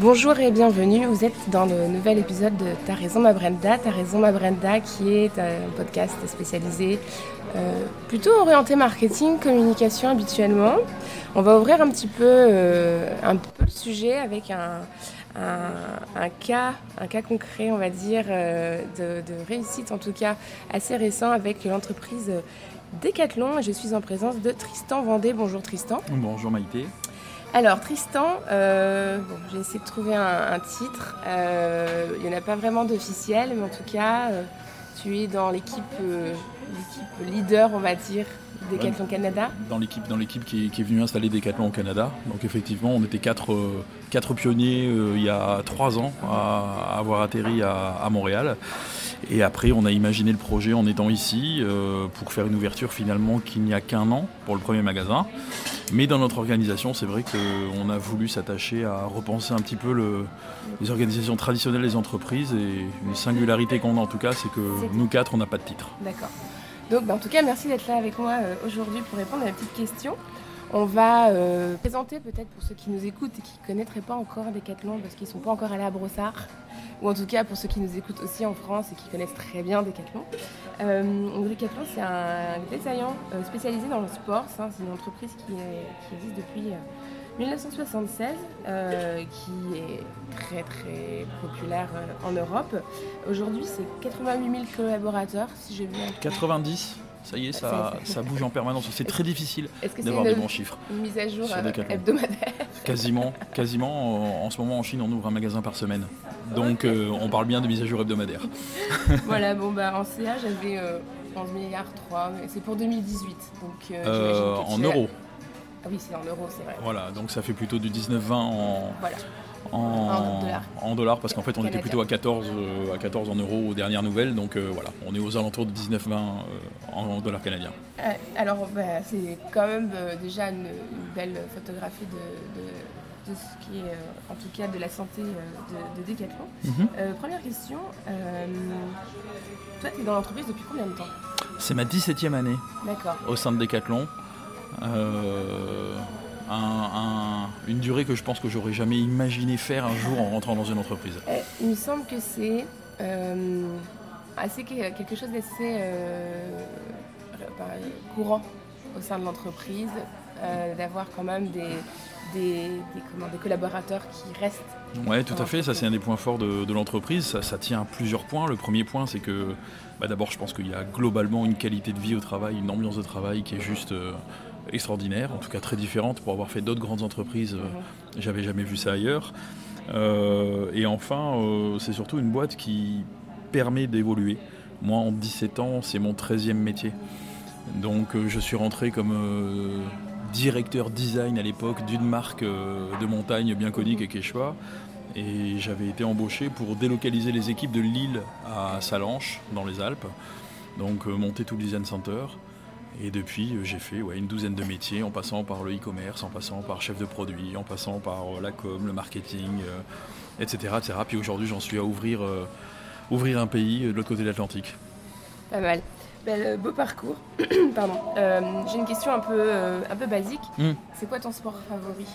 Bonjour et bienvenue, vous êtes dans le nouvel épisode de T'as raison ma Brenda, T'as raison ma Brenda qui est un podcast spécialisé euh, plutôt orienté marketing, communication habituellement. On va ouvrir un petit peu, euh, un peu le sujet avec un, cas, concret on va dire euh, de, réussite en tout cas assez récent avec l'entreprise Decathlon je suis en présence de Tristan Vendée. Bonjour Tristan. Bonjour Maïté. Alors Tristan, euh, bon, j'ai essayé de trouver un, un titre. Euh, il n'y en a pas vraiment d'officiel, mais en tout cas, euh, tu es dans l'équipe leader, on va dire, Decathlon ouais, Canada. Dans l'équipe, dans l'équipe qui, qui, est venue installer Decathlon au Canada. Donc effectivement, on était quatre, quatre pionniers il y a trois ans à, à avoir atterri à, à, Montréal. Et après, on a imaginé le projet en étant ici pour faire une ouverture finalement qu'il n'y a qu'un an pour le premier magasin. Mais dans notre organisation, c'est vrai qu'on a voulu s'attacher à repenser un petit peu le, les organisations traditionnelles des entreprises. Et une singularité qu'on a en tout cas, c'est que nous quatre, on n'a pas de titre. D'accord. Donc, bah, en tout cas, merci d'être là avec moi euh, aujourd'hui pour répondre à la petite question. On va euh, présenter peut-être pour ceux qui nous écoutent et qui ne connaîtraient pas encore Decathlon parce qu'ils ne sont pas encore allés à Brossard, ou en tout cas pour ceux qui nous écoutent aussi en France et qui connaissent très bien Decathlon. Euh, Decathlon, c'est un détaillant euh, spécialisé dans le sport. C'est une entreprise qui, existe depuis 1976, euh, qui est très très populaire en Europe. Aujourd'hui, c'est 88 000 collaborateurs, si j'ai bien. 90 ça y est, ça, ça bouge en permanence. C'est très difficile d'avoir des bons chiffres. Une mise à jour hebdomadaire Quasiment, quasiment. En, ce moment, en Chine, on ouvre un magasin par semaine. Donc, euh, on parle bien de mise à jour hebdomadaire. voilà, bon, bah, en CA, j'avais euh, 11 milliards 3, mais c'est pour 2018. Donc, euh, en euros. Ah oui, c'est en euros, c'est vrai. Voilà, donc ça fait plutôt du 19-20 en. Voilà. En, en, dollars. en, dollars. parce qu'en fait on était plutôt à 14, euh, à 14 en euros aux dernières nouvelles, donc euh, voilà, on est aux alentours de 19-20 euh, en dollars canadiens. Alors bah, c'est quand même déjà une, une, belle photographie de, de, de, ce qui est en tout cas de la santé de, de Decathlon. Mm -hmm. première question, toi tu es dans l'entreprise depuis combien de temps? C'est ma 17e année au sein de Decathlon. Euh, un, un, une durée que je pense que j'aurais jamais imaginé faire un jour en rentrant dans une entreprise. Il me semble que c'est euh, assez quelque chose d'assez euh, courant au sein de l'entreprise, euh, d'avoir quand même des, des, des, comment, des, collaborateurs qui restent. Oui, tout à fait. Ça, c'est un des points forts de, de l'entreprise. Ça, ça, tient à plusieurs points. Le premier point, c'est que bah, d'abord, je pense qu'il y a globalement une qualité de vie au travail, une ambiance de travail qui est juste euh, extraordinaire, en tout cas très différente pour avoir fait d'autres grandes entreprises. Euh, J'avais jamais vu ça ailleurs. Euh, et enfin, euh, c'est surtout une boîte qui permet d'évoluer. Moi, en 17 ans, c'est mon 13e métier. Donc, je suis rentré comme directeur design à l'époque d'une marque de montagne bien connue qui est Quechua. Et j'avais été embauché pour délocaliser les équipes de Lille à Salanches, dans les Alpes. Donc, monter tout le design center. Et depuis, j'ai fait une douzaine de métiers, en passant par le e-commerce, en passant par chef de produit, en passant par euh, la com, le marketing, euh, etc., etc. Puis aujourd'hui, j'en suis à ouvrir, euh, ouvrir un pays de l'autre côté de l'Atlantique. Pas mal. Bel, beau parcours. Pardon. Euh, j'ai une question un peu, euh, un peu basique. Mm. C'est quoi ton sport favori?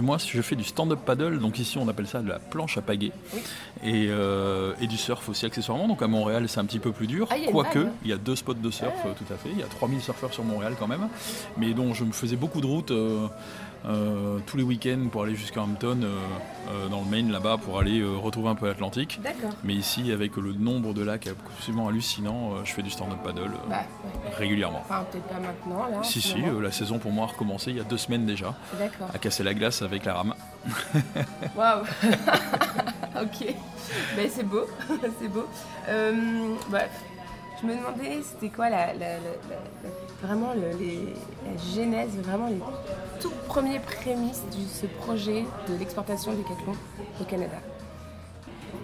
Moi, je fais du stand-up paddle, donc ici on appelle ça de la planche à pagaie. Oui. Et, euh, et, du surf aussi accessoirement. Donc à Montréal, c'est un petit peu plus dur. Ah, Quoique, il y a deux spots de surf, ah. tout à fait. Il y a 3000 surfeurs sur Montréal quand même. Mais dont je me faisais beaucoup de routes. Euh, tous les week-ends pour aller jusqu'à Hampton, euh, euh, dans le Maine, là-bas, pour aller retrouver un peu l'Atlantique. Mais ici, avec le nombre de lacs absolument hallucinant, je fais du stand-up paddle bah, ouais. régulièrement. Enfin, peut-être pas maintenant, là. Si, si, la saison pour moi a recommencé il y a deux semaines déjà. À casser la glace avec la rame. Waouh Ok. Ben, c'est beau, c'est beau. Bah, je me demandais, c'était quoi la, la, la, vraiment le, les, la genèse, vraiment les tout premiers prémices de ce projet de l'exportation des Decathlon au Canada?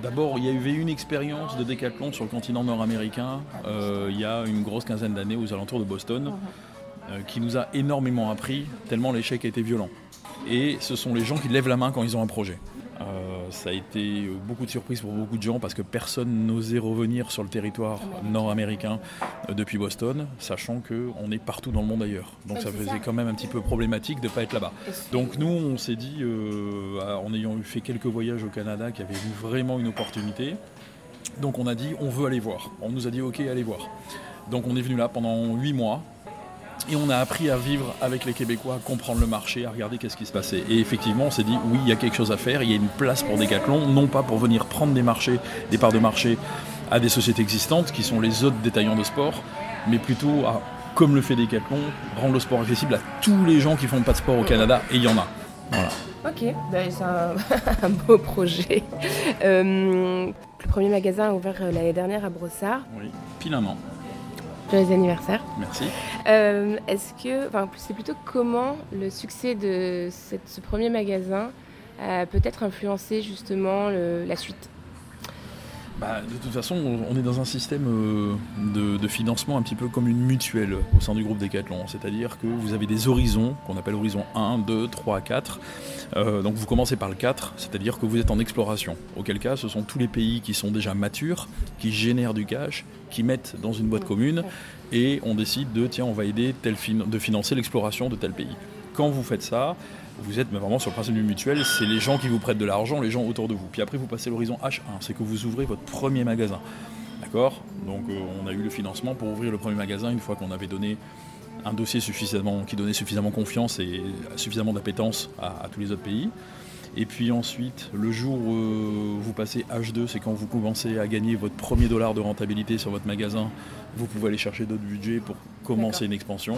D'abord, il y a eu une expérience de décathlon sur le continent nord-américain euh, il y a une grosse quinzaine d'années aux alentours de Boston, euh, qui nous a énormément appris, tellement l'échec a été violent. Et ce sont les gens qui lèvent la main quand ils ont un projet. Euh, ça a été beaucoup de surprises pour beaucoup de gens parce que personne n'osait revenir sur le territoire nord-américain euh, depuis Boston, sachant qu'on est partout dans le monde ailleurs. Donc ça faisait quand même un petit peu problématique de ne pas être là-bas. Donc nous, on s'est dit, euh, en ayant fait quelques voyages au Canada, qu'il y avait eu vraiment une opportunité. Donc on a dit, on veut aller voir. On nous a dit, ok, allez voir. Donc on est venu là pendant huit mois. Et on a appris à vivre avec les Québécois, à comprendre le marché, à regarder qu'est-ce qui se passait. Et effectivement, on s'est dit, oui, il y a quelque chose à faire, il y a une place pour Decathlon, non pas pour venir prendre des marchés, des parts de marché à des sociétés existantes, qui sont les autres détaillants de sport, mais plutôt à, comme le fait Decathlon, rendre le sport accessible à tous les gens qui font pas de sport au Canada, et il y en a. Voilà. Ok, ben, c'est un, un beau projet. Euh, le premier magasin a ouvert euh, l'année dernière à Brossard. Oui. Pile un an. Joyeux anniversaire. Merci. Euh, Est-ce que, enfin, c'est plutôt comment le succès de cette- ce premier magasin a peut-être influencé justement le- la suite? Bah, de toute façon, on est dans un système euh, de, de financement un petit peu comme une mutuelle au sein du groupe Decathlon. C'est-à-dire que vous avez des horizons qu'on appelle horizon 1, 2, 3, 4. Euh, donc vous commencez par le 4, c'est-à-dire que vous êtes en exploration. Auquel cas, ce sont tous les pays qui sont déjà matures, qui génèrent du cash, qui mettent dans une boîte commune et on décide de, tiens, on va aider tel fin- de financer l'exploration de tel pays. Quand vous faites ça, vous êtes mais vraiment sur le principe du mutuel, c'est les gens qui vous prêtent de l'argent, les gens autour de vous. Puis après, vous passez l'horizon H1, c'est que vous ouvrez votre premier magasin. D'accord? Donc euh, on a eu le financement pour ouvrir le premier magasin une fois qu'on avait donné un dossier suffisamment, qui donnait suffisamment confiance et suffisamment d'appétence à, à tous les autres pays. Et puis ensuite, le jour où euh, vous passez H2, c'est quand vous commencez à gagner votre premier dollar de rentabilité sur votre magasin, vous pouvez aller chercher d'autres budgets pour commencer une expansion.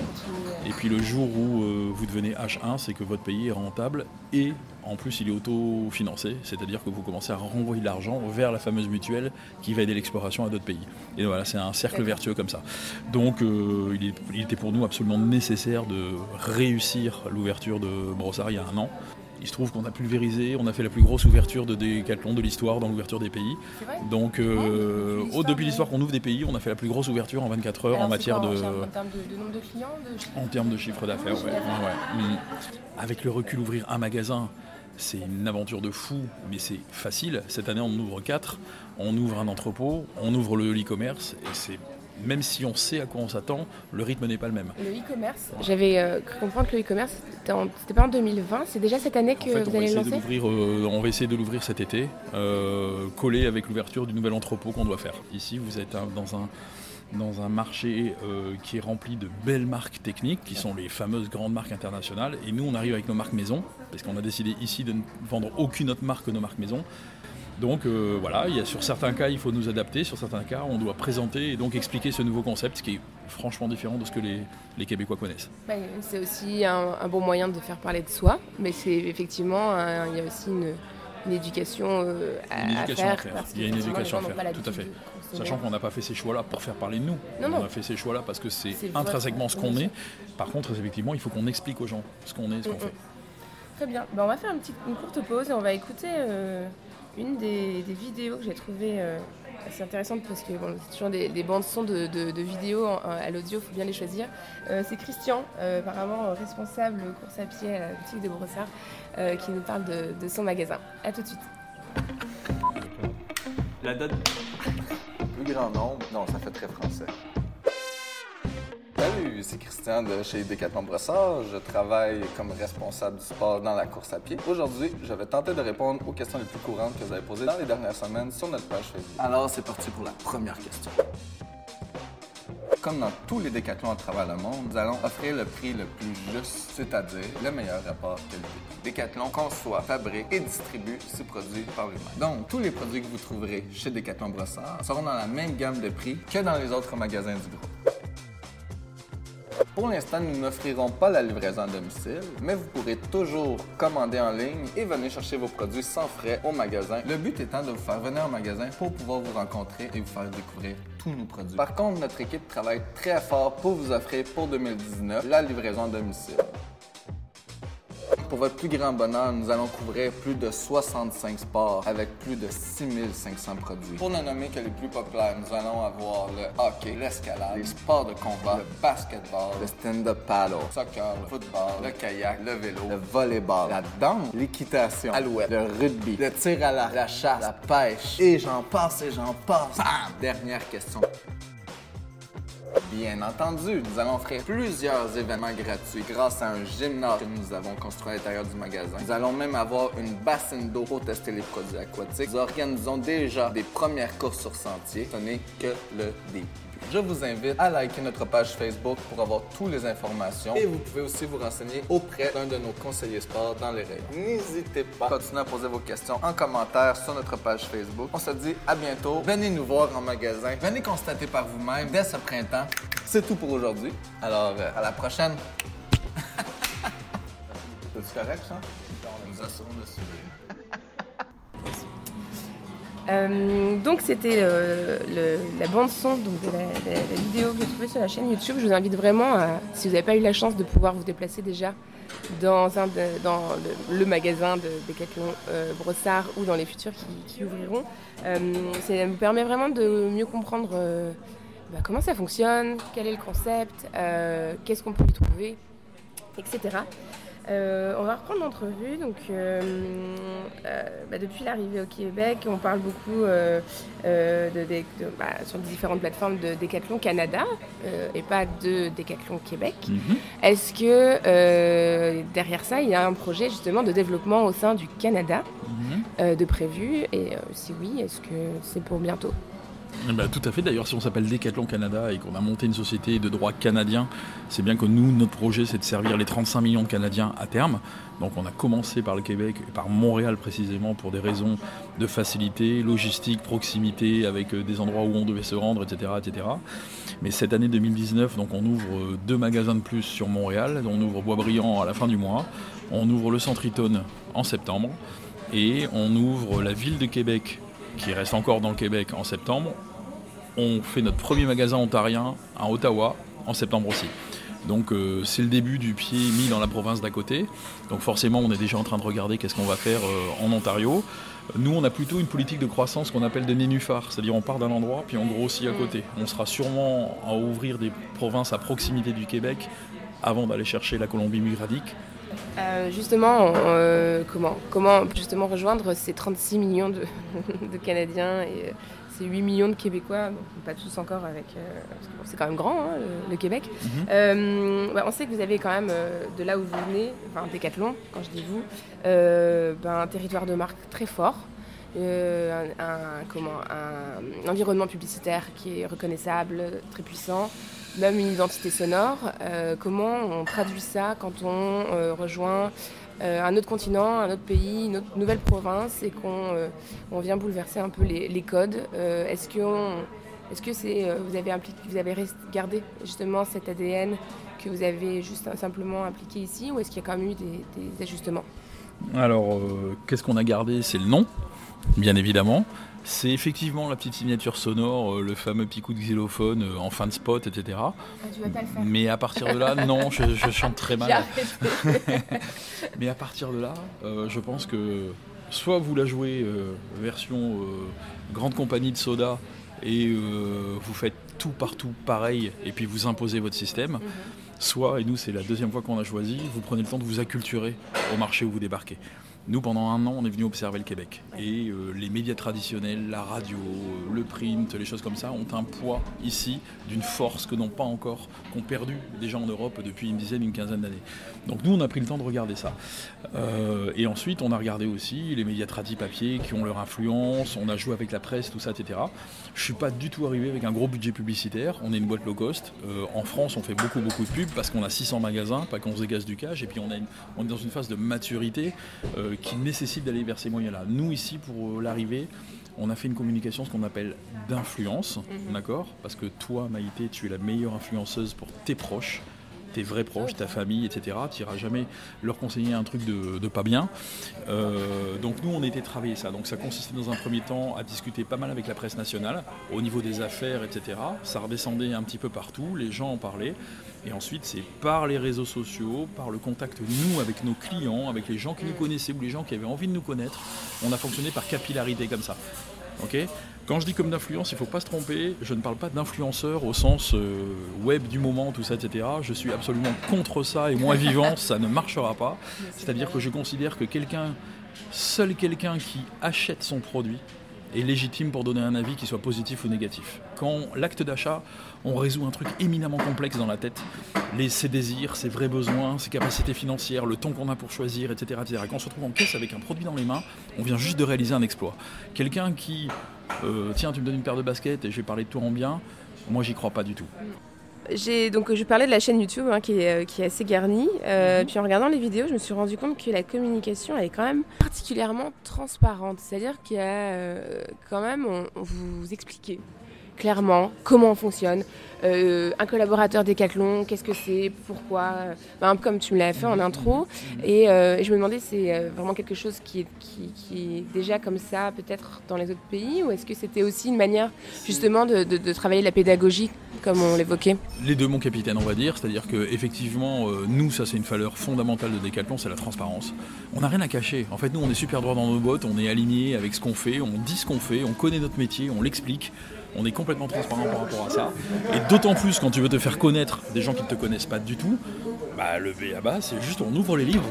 Et puis le jour où euh, vous devenez H1, c'est que votre pays est rentable et en plus il est autofinancé, c'est-à-dire que vous commencez à renvoyer de l'argent vers la fameuse mutuelle qui va aider l'exploration à d'autres pays. Et voilà, c'est un cercle vertueux comme ça. Donc euh, il, est- il était pour nous absolument nécessaire de réussir l'ouverture de Brossard il y a un an. Il se trouve qu'on a pulvérisé, on a fait la plus grosse ouverture de Décathlon de l'histoire dans l'ouverture des pays. Vrai Donc, euh, depuis oh, l'histoire, depuis ouais. l'histoire qu'on ouvre des pays, on a fait la plus grosse ouverture en 24 heures Alors, en matière quoi, de. En termes de, de nombre de clients de... En termes de chiffre d'affaires, chiffre ouais. Avec le recul, ouvrir un magasin, c'est une aventure de fou, mais c'est facile. Cette année, on en ouvre quatre. On ouvre un entrepôt, on ouvre le e-commerce, et c'est même si on sait à quoi on s'attend, le rythme n'est pas le même. Le e-commerce, j'avais euh, cru comprendre que le e-commerce, c'était pas en 2020, c'est déjà cette année que En fait, on vous allez le lancer? l'ouvrir, euh, on va essayer de l'ouvrir cet été, euh, collé avec l'ouverture du nouvel entrepôt qu'on doit faire. Ici, vous êtes un- dans un, dans un marché euh, qui est rempli de belles marques techniques, qui sont les fameuses grandes marques internationales. Et nous, on arrive avec nos marques maison, parce qu'on a décidé ici de ne vendre aucune autre marque que nos marques maison. Donc euh, voilà, il y a, sur certains cas, il faut nous adapter, sur certains cas, on doit présenter et donc expliquer ce nouveau concept qui est franchement différent de ce que les, les Québécois connaissent. Bah, C'est aussi un, un bon moyen de faire parler de soi, mais c'est effectivement, un- il y a aussi une, une éducation euh, à, Une à éducation faire. à faire. parce Il y a une éducation à faire, tout à fait. Sachant qu'on n'a pas fait ces choix-là pour faire parler de nous. Non, on a fait ces choix-là parce que c'est intrinsèquement ce qu'on est. Par contre, effectivement, il faut qu'on explique aux gens ce qu'on est, ce qu'on Mm, fait. Très bien. Bah, on va faire une, petite, une courte pause et on va écouter euh, une des, des vidéos que j'ai trouvées euh, assez intéressantes parce que bon, c'est toujours des, des bandes son de, de- de vidéos en- à l'audio, il faut bien les choisir. Euh, c'est Christian, euh, apparemment responsable course à pied à la boutique de Brossard, euh, qui nous parle de, de son magasin. A tout de suite. La date. Plus grand nombre, non, ça fait très français. Salut, c'est Christian de chez Decathlon Brossard. Je travaille comme responsable du sport dans la course à pied. Aujourd'hui, je vais tenter de répondre aux questions les plus courantes que vous avez posées dans les dernières semaines sur notre page Facebook. Alors, c'est parti pour la première question. Comme dans tous les décathlons à travers le monde, nous allons offrir le prix le plus juste, c'est-à-dire le meilleur rapport qualité. Décathlon conçoit, fabrique et distribue ses produits par lui-même. Donc, tous les produits que vous trouverez chez Décathlon Brossard seront dans la même gamme de prix que dans les autres magasins du groupe. Pour l'instant, nous n'offrirons pas la livraison à domicile, mais vous pourrez toujours commander en ligne et venir chercher vos produits sans frais au magasin. Le but étant de vous faire venir au magasin pour pouvoir vous rencontrer et vous faire découvrir tous nos produits. Par contre, notre équipe travaille très fort pour vous offrir pour 2019 la livraison à domicile. Pour votre plus grand bonheur, nous allons couvrir plus de 65 sports avec plus de 6500 produits. Pour ne nommer que les plus populaires, nous allons avoir le hockey, l'escalade, les sports de combat, le basketball, le stand-up paddle, le soccer, le football, le kayak, le vélo, le volleyball, la danse, l'équitation, l'alouette, le rugby, le tir à la, la chasse, la pêche, et j'en passe et j'en passe. Bam! Dernière question. Bien entendu, nous allons offrir plusieurs événements gratuits grâce à un gymnase que nous avons construit à l'intérieur du magasin. Nous allons même avoir une bassine d'eau pour tester les produits aquatiques. Nous organisons déjà des premières courses sur sentier. Ce n'est que le début. Je vous invite à liker notre page Facebook pour avoir toutes les informations et vous pouvez aussi vous renseigner auprès d'un de nos conseillers sport dans les rayons. N'hésitez pas à continuer à poser vos questions en commentaire sur notre page Facebook. On se dit à bientôt. Venez nous voir en magasin. Venez constater par vous-même dès ce printemps. C'est tout pour aujourd'hui. Alors, euh, à la prochaine. C'est correct, ça? Nous assurons de suivre. Euh, donc c'était euh, la bande son donc, de la, vidéo que vous trouvez sur la chaîne YouTube. Je vous invite vraiment, si vous n'avez pas eu la chance de pouvoir vous déplacer déjà dans, le, magasin de Decathlon euh, Brossard ou dans les futurs qui, ouvriront, euh, ça vous permet vraiment de mieux comprendre bah, comment ça fonctionne, quel est le concept, qu'est-ce qu'on peut y trouver, etc. Euh, on va reprendre l'entrevue. Donc, euh, euh, bah, depuis l'arrivée au Québec, on parle beaucoup de, de- de- bah, sur différentes plateformes de Decathlon Canada et pas de Decathlon Québec. Mhm. Est-ce que derrière ça, il y a un projet justement de développement au sein du Canada Mhm. de prévu? Et si oui, est-ce que c'est pour bientôt? Eh ben, tout à fait. D'ailleurs, si on s'appelle Decathlon Canada et qu'on a monté une société de droit canadien, c'est bien que nous, notre projet, c'est de servir les 35 millions de Canadiens à terme. Donc, on a commencé par le Québec et par Montréal précisément pour des raisons de facilité, logistique, proximité, avec euh, des endroits où on devait se rendre, etc., etc. Mais cette année 2019, donc, on ouvre euh, deux magasins de plus sur Montréal. On ouvre Boisbriand à la fin du mois. On ouvre le Centre-Eton en septembre. Et on ouvre la ville de Québec, qui reste encore dans le Québec, en septembre on fait notre premier magasin ontarien à Ottawa en septembre aussi. Donc euh, c'est le début du pied mis dans la province d'à côté. Donc forcément on est déjà en train de regarder qu'est-ce qu'on va faire euh, en Ontario. Nous on a plutôt une politique de croissance qu'on appelle des nénuphars, c'est-à-dire on part d'un endroit puis on grossit à côté. On sera sûrement à ouvrir des provinces à proximité du Québec avant d'aller chercher la Colombie-Britannique. Euh, justement, comment, comment justement rejoindre ces 36 millions de, Canadiens euh, ces 8 millions de Québécois, bon, pas tous encore avec, euh, parce que bon, c'est quand même grand hein, le, le Québec. Mhm. Euh, on sait que vous avez quand même euh, de là où vous venez, enfin Décathlon, quand je dis vous, ben, un territoire de marque très fort. un, un- comment, un environnement publicitaire qui est reconnaissable, très puissant, même une identité sonore. Comment on traduit ça quand on rejoint euh, un autre continent, un autre pays, une nouvelle province et qu'on euh, on vient bouleverser un peu les, codes. Euh, Est-ce que, est-ce que c'est, vous avez, impliqué, vous avez gardé justement cet ADN que vous avez juste simplement appliqué ici ou est-ce qu'il y a quand même eu des, ajustements? Alors, qu'est-ce qu'on a gardé? C'est le nom, bien évidemment. C'est effectivement la petite signature sonore, euh, le fameux petit coup de xylophone euh, en fin de spot, etc. ah, Tu vas pas le faire. Mais à partir de là, non, je, je chante très mal. Mais à partir de là, euh, je pense que soit vous la jouez euh, version euh, grande compagnie de soda et vous faites tout partout pareil et puis vous imposez votre système, Mhm. soit, et nous c'est la deuxième fois qu'on a choisi, vous prenez le temps de vous acculturer au marché où vous débarquez. Nous, pendant un an, on est venu observer le Québec. Et euh, les médias traditionnels, la radio, euh, le print, les choses comme ça, ont un poids ici d'une force que n'ont pas encore, qu'ont perdu déjà en Europe depuis une dizaine, une quinzaine d'années. Donc nous, on a pris le temps de regarder ça. Euh, et ensuite, on a regardé aussi les médias tradis papier qui ont leur influence, on a joué avec la presse, tout ça, etc. Je suis pas du tout arrivé avec un gros budget publicitaire, on est une boîte low cost. En France, on fait beaucoup, beaucoup de pubs parce qu'on a 600 magasins, pas qu'on se dégaze du cash, et puis on, a une- on est dans une phase de maturité qui nécessite d'aller vers ces moyens-là. Nous, ici, pour euh, l'arrivée, on a fait une communication, ce qu'on appelle d'influence, Mhm. d'accord? Parce que toi, Maïté, tu es la meilleure influenceuse pour tes proches. Tes vrais proches, ta famille, etc. Tu n'iras jamais leur conseiller un truc de, pas bien. Euh, donc nous, on était travailler ça. Donc ça consistait dans un premier temps à discuter pas mal avec la presse nationale, au niveau des affaires, etc. Ça redescendait un petit peu partout, les gens en parlaient. Et ensuite, c'est par les réseaux sociaux, par le contact, nous, avec nos clients, avec les gens qui nous connaissaient ou les gens qui avaient envie de nous connaître. On a fonctionné par capillarité comme ça. Quand je dis comme d'influence, il ne faut pas se tromper. Je ne parle pas d'influenceur au sens euh, web du moment, tout ça, etc. Je suis absolument contre ça et moi vivant, ça ne marchera pas. C'est-à-dire que je considère que quelqu'un, seul quelqu'un qui achète son produit, est légitime pour donner un avis qui soit positif ou négatif. Quand l'acte d'achat, on résout un truc éminemment complexe dans la tête, ses désirs, ses vrais besoins, ses capacités financières, le temps qu'on a pour choisir, etc., etc. Quand on se retrouve en caisse avec un produit dans les mains, on vient juste de réaliser un exploit. Quelqu'un qui, euh, tiens, tu me donnes une paire de baskets et je vais parler de toi en bien, moi j'y crois pas du tout. J'ai donc je parlais de la chaîne YouTube hein, qui, est, euh, qui, est, assez garnie. Euh, mhm. Puis en regardant les vidéos, je me suis rendu compte que la communication elle est quand même particulièrement transparente. C'est-à-dire qu'il y a quand même on, vous expliquez clairement comment on fonctionne. Euh, un collaborateur Decathlon, qu'est-ce que c'est, pourquoi, un peu comme tu me l'as fait en intro. Et, euh, je me demandais, c'est euh, vraiment quelque chose qui est, déjà comme ça, peut-être dans les autres pays, ou est-ce que c'était aussi une manière justement de, travailler la pédagogie, comme on l'évoquait? Les deux, mon capitaine, on va dire. C'est-à-dire qu'effectivement, nous, ça c'est une valeur fondamentale de Decathlon, c'est la transparence. On n'a rien à cacher. En fait, nous, on est super droit dans nos bottes, on est aligné avec ce qu'on fait, on dit ce qu'on fait, on connaît notre métier, on l'explique. On est complètement transparent par rapport à ça. Et d'autant plus quand tu veux te faire connaître des gens qui ne te connaissent pas du tout, bah, le BABA, c'est juste on ouvre les livres.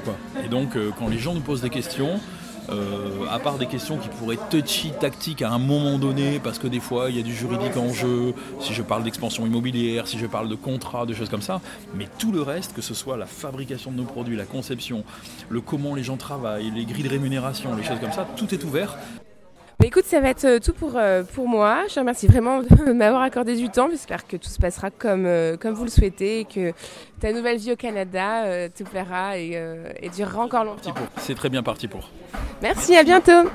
Et donc, euh, quand les gens nous posent des questions, euh, à part des questions qui pourraient touchy, tactiques à un moment donné, parce que des fois il y a du juridique en jeu, si je parle d'expansion immobilière, si je parle de contrat, de choses comme ça, mais tout le reste, que ce soit la fabrication de nos produits, la conception, le comment les gens travaillent, les grilles de rémunération, les choses comme ça, tout est ouvert. Bah, écoute, ça va être euh, tout pour, euh, pour moi. Je te remercie vraiment de m'avoir accordé du temps. J'espère que tout se passera comme, euh, comme vous le souhaitez et que ta nouvelle vie au Canada te plaira et, et durera encore longtemps. C'est très bien parti pour. Merci, à bientôt.